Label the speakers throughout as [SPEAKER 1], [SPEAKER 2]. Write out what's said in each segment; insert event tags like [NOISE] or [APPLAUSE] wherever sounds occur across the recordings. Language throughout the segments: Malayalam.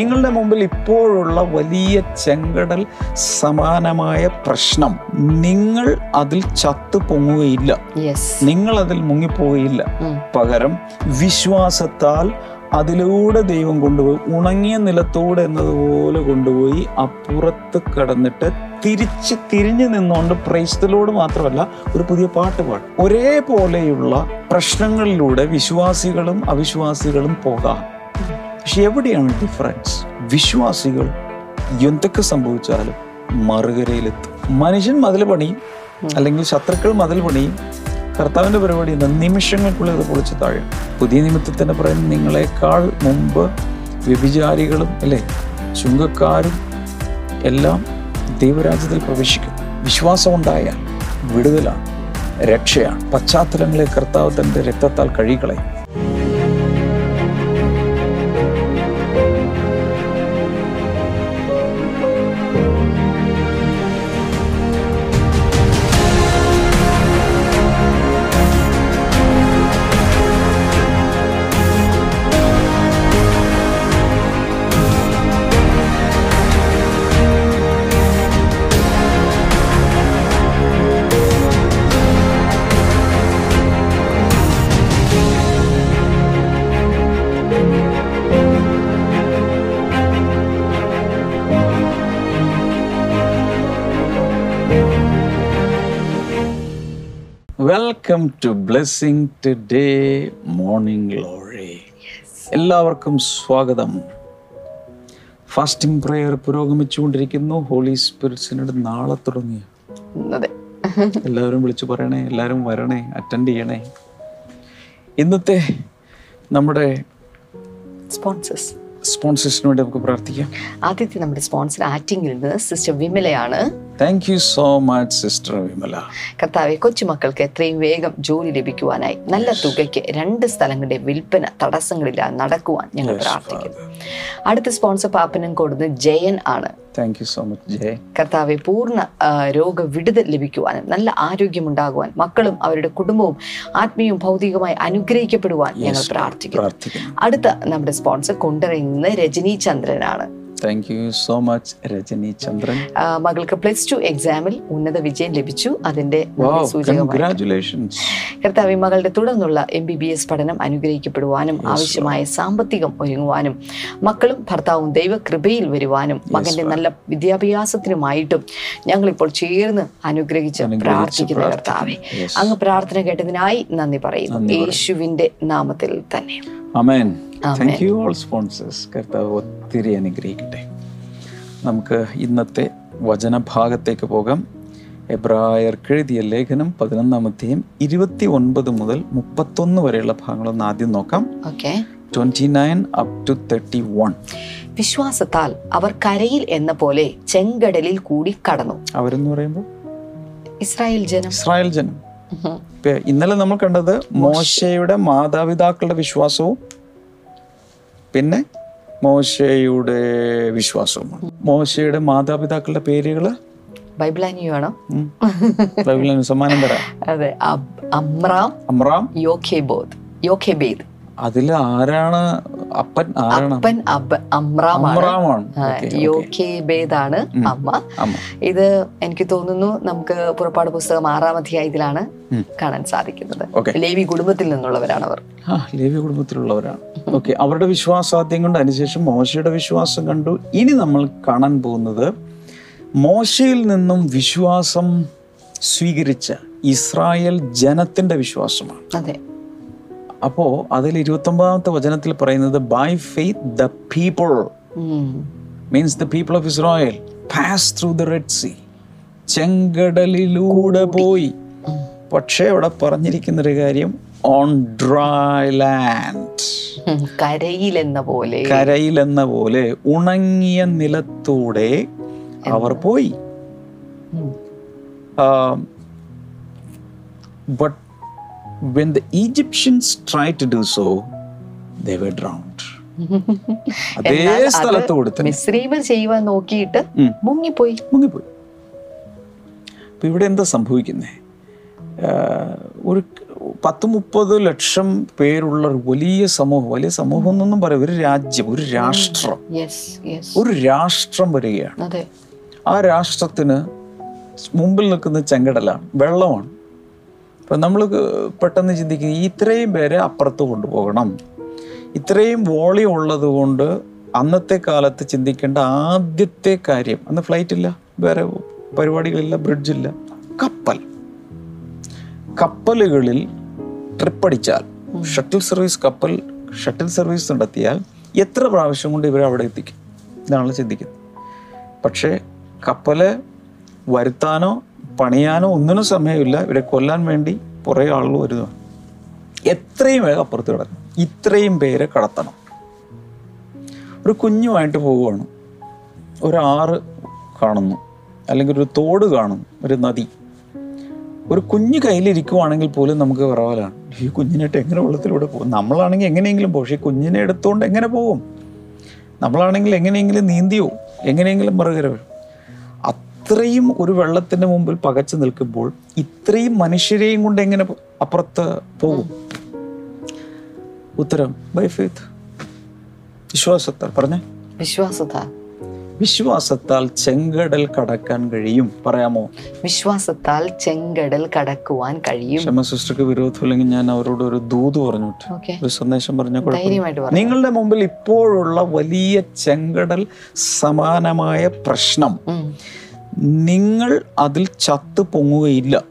[SPEAKER 1] നിങ്ങളുടെ മുമ്പിൽ ഇപ്പോഴുള്ള വലിയ ചെങ്കടൽ സമാനമായ പ്രശ്നം. നിങ്ങൾ അതിൽ ചത്തു പൊങ്ങുകയില്ല നിങ്ങൾ അതിൽ മുങ്ങിപ്പോവുകയില്ല. പകരം വിശ്വാസത്താൽ അതിലൂടെ ദൈവം കൊണ്ടുപോയി ഉണങ്ങിയ നിലത്തൂടെ എന്നതുപോലെ കൊണ്ടുപോയി അപ്പുറത്ത് കടന്നിട്ട് തിരിച്ച് തിരിഞ്ഞു നിന്നുകൊണ്ട് പ്രൈസ്തലോട് മാത്രമല്ല ഒരു പുതിയ പാട്ട് പാടും. ഒരേപോലെയുള്ള പ്രശ്നങ്ങളിലൂടെ വിശ്വാസികളും അവിശ്വാസികളും പോകാം. പക്ഷെ എവിടെയാണ് ഡിഫറൻസ് വിശ്വാസികൾ എന്തൊക്കെ സംഭവിച്ചാലും മറുകരയിലെത്തും. മനുഷ്യൻ മതിൽ പണിയും അല്ലെങ്കിൽ ശത്രുക്കൾ മതിൽ പണിയും കർത്താവിന്റെ പരിപാടി എന്ന നിമിഷങ്ങൾക്കുള്ളിൽ അത് പൊളിച്ച് താഴെ. പുതിയ നിമിത്തത്തിന്റെ പറയുന്നത് നിങ്ങളെക്കാൾ മുമ്പ് വ്യഭിചാരികളും അല്ലേ ചുങ്കക്കാരും എല്ലാം ദൈവരാജ്യത്തിൽ പ്രവേശിക്കും. വിശ്വാസം ഉണ്ടായാൽ വിടുതലാണ് രക്ഷയാണ്. പശ്ചാത്തലങ്ങളെ കർത്താവ് തന്റെ രക്തത്താൽ കഴുകിക്കളയും. Welcome to blessing today morning glory എല്ലാവർക്കും സ്വാഗതം. ഫാസ്റ്റിംഗ് പ്രെയർ പുരോഗമിച്ചുകൊണ്ടിരിക്കുന്നു. ഹോളി സ്പിരിറ്റ്സിനോട് നാളെ തുടങ്ങിയ എല്ലാവരും വിളിച്ചു പറയണേ എല്ലാവരും വരണേ അറ്റൻഡ് ചെയ്യണേ. ഇന്നത്തെ നമ്മുടെ
[SPEAKER 2] സ്പോൺസേഴ്സ്
[SPEAKER 1] സ്പോൺസേഴ്സിന് വേണ്ടി നമുക്ക് പ്രാർത്ഥിക്കാം.
[SPEAKER 2] ആദ്യത്തെ നമ്മുടെ സ്പോൺസർ ആറ്റിങ്ങിൽ നിന്ന് sister വിമലയാണ്.
[SPEAKER 1] Thank you so much sister Vimala
[SPEAKER 2] കർത്താവെ കൊച്ചുമക്കൾക്ക് എത്രയും വേഗം ജോലി ലഭിക്കുവാനായി നല്ല തുകയ്ക്ക് രണ്ട് സ്ഥലങ്ങളുടെ വിൽപ്പന തടസ്സങ്ങളില്ലാതെ നടക്കുവാൻ ഞങ്ങൾ പ്രാർത്ഥിക്കുന്നു. അടുത്ത സ്പോൺസർ പാപ്പനും കൊടുന്ന് ജയൻ ആണ്.
[SPEAKER 1] Thank you so much Jai
[SPEAKER 2] കർത്താവെ പൂർണ രോഗ വിടുതൽ ലഭിക്കുവാനും നല്ല ആരോഗ്യമുണ്ടാകുവാൻ മക്കളും അവരുടെ കുടുംബവും ആത്മീയവും ഭൗതികമായി അനുഗ്രഹിക്കപ്പെടുവാൻ ഞങ്ങൾ പ്രാർത്ഥിക്കുന്നു. അടുത്ത നമ്മുടെ സ്പോൺസർ കൊണ്ടറിയുന്നത് Rajani ചന്ദ്രനാണ്
[SPEAKER 1] thank you so much Rajani Chandran
[SPEAKER 2] മകൾക്ക് പ്ലസ് ടു എക്സാമിൽ ഉന്നത വിജയം ലഭിച്ചു. അതിന്റെ കർത്താവി മകളുടെ തുടർന്നുള്ള എം ബി ബി എസ് പഠനം അനുഗ്രഹിക്കപ്പെടുവാനും ആവശ്യമായ സാമ്പത്തികം ഒരുങ്ങുവാനും മക്കളും ഭർത്താവും ദൈവകൃപയിൽ വരുവാനും മകന്റെ നല്ല വിദ്യാഭ്യാസത്തിനുമായിട്ടും ഞങ്ങൾ ഇപ്പോൾ ചേർന്ന് അനുഗ്രഹിച്ച് പ്രാർത്ഥിക്കുന്നു കർത്താവെ. അങ്ങ് പ്രാർത്ഥന കേട്ടതിനായി നന്ദി പറയുന്നു. യേശുവിന്റെ നാമത്തിൽ തന്നെ.
[SPEAKER 1] Amen.
[SPEAKER 2] Amen.
[SPEAKER 1] You all sponsors sponsors. കർത്താവ് ഒത്തിരി അനുഗ്രഹിക്കട്ടെ. നമുക്ക് ഇന്നത്തെ വചനഭാഗത്തേക്ക് പോകാം. എബ്രായർ എഴുതിയ ലേഖനം പതിനൊന്നാമത്തെയും ഇരുപത്തി ഒൻപത് മുതൽ മുപ്പത്തൊന്ന് വരെയുള്ള ഭാഗങ്ങളൊന്ന് ആദ്യം നോക്കാം.
[SPEAKER 2] Okay
[SPEAKER 1] twenty nine up to thirty one
[SPEAKER 2] വിശ്വാസത്താൽ അവർ കരയിൽ എന്ന പോലെ ചെങ്കടലിൽ കൂടി കടന്നു.
[SPEAKER 1] അവരെന്ന് പറയുമ്പോൾ?
[SPEAKER 2] ഇസ്രായേൽ ജനം.
[SPEAKER 1] ഇസ്രായേൽ ജനം. ഇന്നലെ നമ്മൾ കണ്ടത് മോശയുടെ മാതാപിതാക്കളുടെ വിശ്വാസവും പിന്നെ മോശയുടെ വിശ്വാസവുമാണ്. മോശയുടെ മാതാപിതാക്കളുടെ പേരുകൾ
[SPEAKER 2] ബൈബിൾ.
[SPEAKER 1] ബൈബിളിന് സമ്മാനം തരാം.
[SPEAKER 2] അതെ അമ്രാം
[SPEAKER 1] അമ്രാം.
[SPEAKER 2] യോഖേബോദ് യോഖേബേദ്.
[SPEAKER 1] അതിൽ ആരാണ് അപ്പൻ?
[SPEAKER 2] അപ്പൻ അമ്രാമാണ്.
[SPEAKER 1] അമ്രാമാണ്.
[SPEAKER 2] ബേദാണ്. അമ്മ. ഇത് എനിക്ക് തോന്നുന്നു നമുക്ക് പുറപ്പാട് പുസ്തകം ആറാം അധ്യായത്തിലാണ്. കാണാൻ സാധിക്കുന്നത്. ലേവി കുടുംബത്തിൽ നിന്നുള്ളവരാണ് അവർ.
[SPEAKER 1] ലേവി കുടുംബത്തിലുള്ളവരാണ്. ഓക്കെ അവരുടെ വിശ്വാസാദ്യം കൊണ്ട് അതിനുശേഷം മോശയുടെ വിശ്വാസം കണ്ടു. ഇനി നമ്മൾ കാണാൻ പോകുന്നത് മോശയിൽ നിന്നും വിശ്വാസം സ്വീകരിച്ച ഇസ്രായേൽ ജനത്തിന്റെ വിശ്വാസമാണ്.
[SPEAKER 2] അതെ.
[SPEAKER 1] അപ്പോ അതിൽ ഇരുപത്തൊമ്പതാമത്തെ വചനത്തിൽ പറയുന്നത് by faith the people. Means the people of Israel pass through the red sea ചെങ്കടലിലൂടെ പോയി. പക്ഷേ അവിടെ പറഞ്ഞിരിക്കുന്നൊരു കാര്യം ഓൺ ഡ്രൈ ലാൻഡ്
[SPEAKER 2] കരയിലെന്ന പോലെ.
[SPEAKER 1] കരയിലെന്ന പോലെ ഉണങ്ങിയ നിലത്തൂടെ അവർ പോയി. But when the Egyptians try to do so they were drowned [LAUGHS] അതേ സ്ഥലത്ത് കൊടുത്ത്.
[SPEAKER 2] ചെയ്യുവാൻ നോക്കിയിട്ട്. മുങ്ങിപ്പോയി.
[SPEAKER 1] മുങ്ങിപ്പോയി. അപ്പൊ ഇവിടെ എന്താ സംഭവിക്കുന്നേ? ഒരു പത്ത് മുപ്പത് ലക്ഷം പേരുള്ള ഒരു വലിയ സമൂഹം വലിയ സമൂഹം എന്നൊന്നും പറയാം ഒരു രാജ്യം ഒരു രാഷ്ട്രം. ഒരു രാഷ്ട്രം വരികയാണ്. ആ രാഷ്ട്രത്തിന് മുമ്പിൽ നിൽക്കുന്ന ചെങ്കടലാണ് വെള്ളമാണ്. അപ്പം നമ്മൾ പെട്ടെന്ന് ചിന്തിക്കും ഇത്രയും പേരെ അപ്പുറത്ത് കൊണ്ടുപോകണം. ഇത്രയും വോളിയം ഉള്ളത് കൊണ്ട് അന്നത്തെ കാലത്ത് ചിന്തിക്കേണ്ട ആദ്യത്തെ കാര്യം അന്ന് ഫ്ലൈറ്റ് ഇല്ല വേറെ പരിപാടികളില്ല ബ്രിഡ്ജില്ല കപ്പൽ. കപ്പലുകളിൽ ട്രിപ്പ് അടിച്ചാൽ ഷട്ടിൽ സർവീസ് കപ്പൽ ഷട്ടിൽ സർവീസ് നടത്തിയാൽ എത്ര പ്രാവശ്യം കൊണ്ട് ഇവരെ അവിടെ എത്തിക്കും? ഇതാണ് ചിന്തിക്കുന്നത്. പക്ഷേ കപ്പൽ വരുത്താനോ പണിയാനോ ഒന്നിനും സമയമില്ല. ഇവരെ കൊല്ലാൻ വേണ്ടി കുറേ ആളുകൾ വരുന്നു. എത്രയും വേഗം അപ്പുറത്ത് കിടക്കണം. ഇത്രയും പേരെ കടത്തണം. ഒരു കുഞ്ഞുമായിട്ട് പോവുകയാണ്. ഒരാറ് കാണുന്നു. അല്ലെങ്കിൽ ഒരു തോട് കാണുന്നു. ഒരു നദി. ഒരു കുഞ്ഞ് കയ്യിലിരിക്കുവാണെങ്കിൽ പോലും നമുക്ക് വിറവലാണ്. ഈ കുഞ്ഞിനായിട്ട് എങ്ങനെ വെള്ളത്തിലൂടെ പോകും? നമ്മളാണെങ്കിൽ എങ്ങനെയെങ്കിലും പോകും. പക്ഷേ കുഞ്ഞിനെ എടുത്തുകൊണ്ട് എങ്ങനെ പോകും? നമ്മളാണെങ്കിൽ എങ്ങനെയെങ്കിലും നീന്തിയോ എങ്ങനെയെങ്കിലും മറുകര വരും. അത്രയും ഒരു വെള്ളത്തിന്റെ മുമ്പിൽ പകച്ചു നിൽക്കുമ്പോൾ ഇത്രയും മനുഷ്യരെയും കൊണ്ട് എങ്ങനെ അപ്പുറത്ത് പോകും? ഉത്തരം ബൈ ഫെയ്ത്ത് വിശ്വാസത്താൽ പറഞ്ഞേ.
[SPEAKER 2] വിശ്വാസത്താൽ.
[SPEAKER 1] വിശ്വാസത്താൽ ചെങ്കടൽ കടക്കാൻ കഴിയും. പറയാമോ?
[SPEAKER 2] വിശ്വാസത്താൽ ചെങ്കടൽ കടക്കുവാൻ കഴിയും.
[SPEAKER 1] ക്ഷമ സിസ്റ്റർക്ക് വിരോധമില്ലെങ്കിൽ ഞാൻ അവരോട് ഒരു ദൂത് പറഞ്ഞു
[SPEAKER 2] ഓക്കെ.
[SPEAKER 1] ഒരു സന്ദേശം പറഞ്ഞ നിങ്ങളുടെ മുമ്പിൽ ഇപ്പോഴുള്ള വലിയ ചെങ്കടൽ സമാനമായ പ്രശ്നം. നിങ്ങൾ അതിൽ ചത്തു പൊങ്ങുകയില്ല.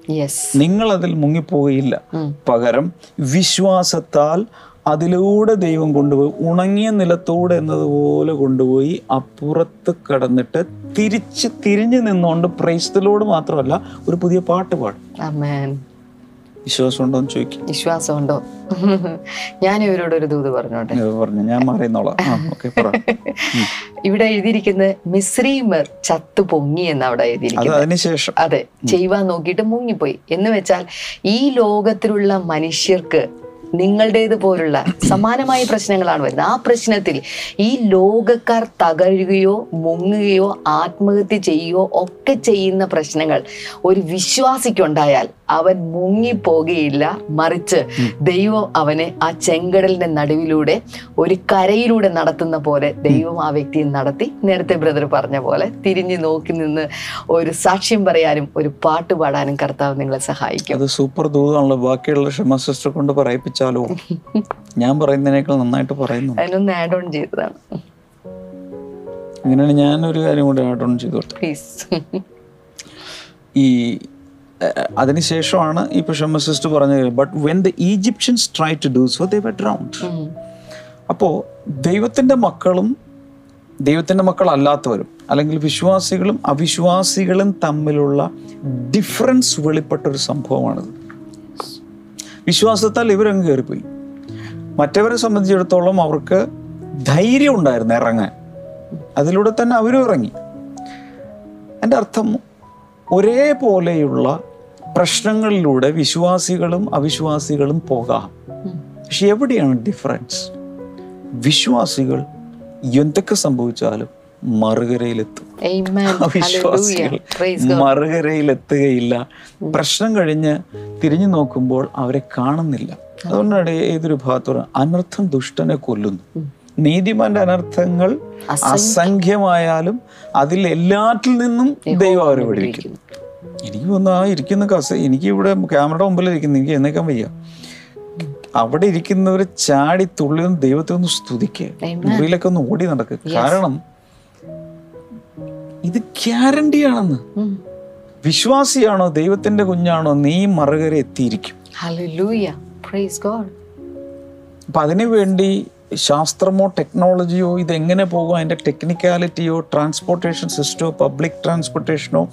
[SPEAKER 1] നിങ്ങൾ അതിൽ മുങ്ങിപ്പോവുകയില്ല പകരം വിശ്വാസത്താൽ അതിലൂടെ ദൈവം കൊണ്ടുപോയി ഉണങ്ങിയ നിലത്തൂടെ എന്നതുപോലെ കൊണ്ടുപോയി അപ്പുറത്ത് കടന്നിട്ട് തിരിച്ച് തിരിഞ്ഞു നിന്നുകൊണ്ട് പ്രൈസ്തലോട് മാത്രമല്ല ഒരു പുതിയ പാട്ട് പാടും.
[SPEAKER 2] അമേൻ
[SPEAKER 1] വിശ്വാസം ഉണ്ടോ എന്ന് ചോദിക്കും.
[SPEAKER 2] വിശ്വാസമുണ്ടോ? ഞാൻ ഇവരോട് ഒരു ദൂത് പറഞ്ഞോട്ടെ.
[SPEAKER 1] പറഞ്ഞു ഞാൻ മാറിയെന്നോളാം
[SPEAKER 2] ഇവിടെ എഴുതിയിരിക്കുന്നത് മിശ്രീമർ ചത്തു പൊങ്ങി എന്ന് അവിടെ എഴുതിയിരിക്കുന്നത്. അതെ ചെയ്യുവാൻ നോക്കിയിട്ട് മുങ്ങിപ്പോയി. എന്ന് വെച്ചാൽ ഈ ലോകത്തിലുള്ള മനുഷ്യർക്ക് നിങ്ങളുടേത് പോലുള്ള സമാനമായ പ്രശ്നങ്ങളാണ് വരുന്നത്. ആ പ്രശ്നത്തിൽ ഈ ലോകക്കാർ തകരുകയോ മുങ്ങുകയോ ആത്മഹത്യ ചെയ്യുകയോ ഒക്കെ ചെയ്യുന്ന പ്രശ്നങ്ങൾ ഒരു വിശ്വാസിക്കുണ്ടായാൽ അവൻ മുങ്ങിപ്പോകുകയില്ല. മറിച്ച് ദൈവം അവനെ ആ ചെങ്കടലിന്റെ നടുവിലൂടെ ഒരു കരയിലൂടെ നടത്തുന്ന പോലെ ദൈവം ആ വ്യക്തിയെ നടത്തി. നേരത്തെ ബ്രദർ പറഞ്ഞ പോലെ തിരിഞ്ഞു നോക്കി നിന്ന് ഒരു സാക്ഷ്യം പറയാനും ഒരു പാട്ട് പാടാനും കർത്താവ് നിങ്ങളെ സഹായിക്കും.
[SPEAKER 1] അത് സൂപ്പർ ബാക്കിയുള്ള ക്ഷമ സിസ്റ്റർ കൊണ്ട് പറയിപ്പിച്ചാലോ ഞാൻ പറയുന്നതിനേക്കാൾ നന്നായിട്ട് പറയുന്നു
[SPEAKER 2] അതിനൊന്ന് ആഡ് ഓൺ ചെയ്തതാണ്.
[SPEAKER 1] അങ്ങനെയാണ് ഞാനൊരു കാര്യം കൂടി ആഡ് ഓൺ ചെയ്തു
[SPEAKER 2] പ്ലീസ്
[SPEAKER 1] ഈ അതിനുശേഷമാണ് ഈ ക്ഷമ സിസ്റ്റർ പറഞ്ഞത് but when the Egyptians try to do so they drowned അപ്പോൾ ദൈവത്തിന്റെ മക്കളും ദൈവത്തിന്റെ മക്കളല്ലാത്തവരും അല്ലെങ്കിൽ വിശ്വാസികളും അവിശ്വാസികളും തമ്മിലുള്ള ഡിഫറൻസ് വെളിപ്പെട്ട ഒരു സംഭവമാണിത്. വിശ്വാസത്താൽ ഇവരങ്ങ് കയറിപ്പോയി. മറ്റവരെ സംബന്ധിച്ചിടത്തോളം അവർക്ക് ധൈര്യം ഉണ്ടായിരുന്നു ഇറങ്ങാൻ. അതിലൂടെ തന്നെ അവരും ഇറങ്ങി. എന്റെ അർത്ഥം ഒരേപോലെയുള്ള പ്രശ്നങ്ങളിലൂടെ വിശ്വാസികളും അവിശ്വാസികളും പോകാം. പക്ഷെ എവിടെയാണ് ഡിഫറൻസ് വിശ്വാസികൾ എന്തൊക്കെ സംഭവിച്ചാലും മറുകരയിലെത്തും.
[SPEAKER 2] Amen.
[SPEAKER 1] അവിശ്വാസികൾ. മറുകരയിലെത്തുകയില്ല. പ്രശ്നം കഴിഞ്ഞ് തിരിഞ്ഞു നോക്കുമ്പോൾ അവരെ കാണുന്നില്ല. അതുകൊണ്ടാണ് ഏതൊരു ഭാഗത്തോടും അനർത്ഥം ദുഷ്ടനെ കൊല്ലുന്നു. നീതിമാന്റെ അനർത്ഥങ്ങൾ അസംഖ്യമായാലും അതിൽ എല്ലാറ്റിൽ നിന്നും ദൈവം അവരെ വിടുവിക്കും. എനിക്ക് വന്ന് ആ ഇരിക്കുന്ന കസ എനിക്ക് ഇവിടെ ക്യാമറയുടെ മുമ്പിൽ ഇരിക്കുന്നു എനിക്ക് എന്നേക്കാൻ വയ്യ. അവിടെ ഇരിക്കുന്നവരെ ചാടി തുള്ളിലും ദൈവത്തെ ഒന്ന് സ്തുതിക്കുക. മുറിയിലൊക്കെ ഒന്ന് ഓടി നടക്കുക കാരണം ഇത് ഗ്യാരണ്ടിയാണെന്ന്.
[SPEAKER 2] ആണെന്ന്
[SPEAKER 1] വിശ്വാസിയാണോ ദൈവത്തിന്റെ കുഞ്ഞാണോ നീ മറുകര എത്തിയിരിക്കും.
[SPEAKER 2] Hallelujah. Praise God.
[SPEAKER 1] അപ്പൊ അതിനു വേണ്ടി ശാസ്ത്രമോ ടെക്നോളജിയോ ഇത് എങ്ങനെ പോകും? അതിന്റെ ടെക്നിക്കാലിറ്റിയോ ട്രാൻസ്പോർട്ടേഷൻ സിസ്റ്റമോ പബ്ലിക് ട്രാൻസ്പോർട്ടേഷനോ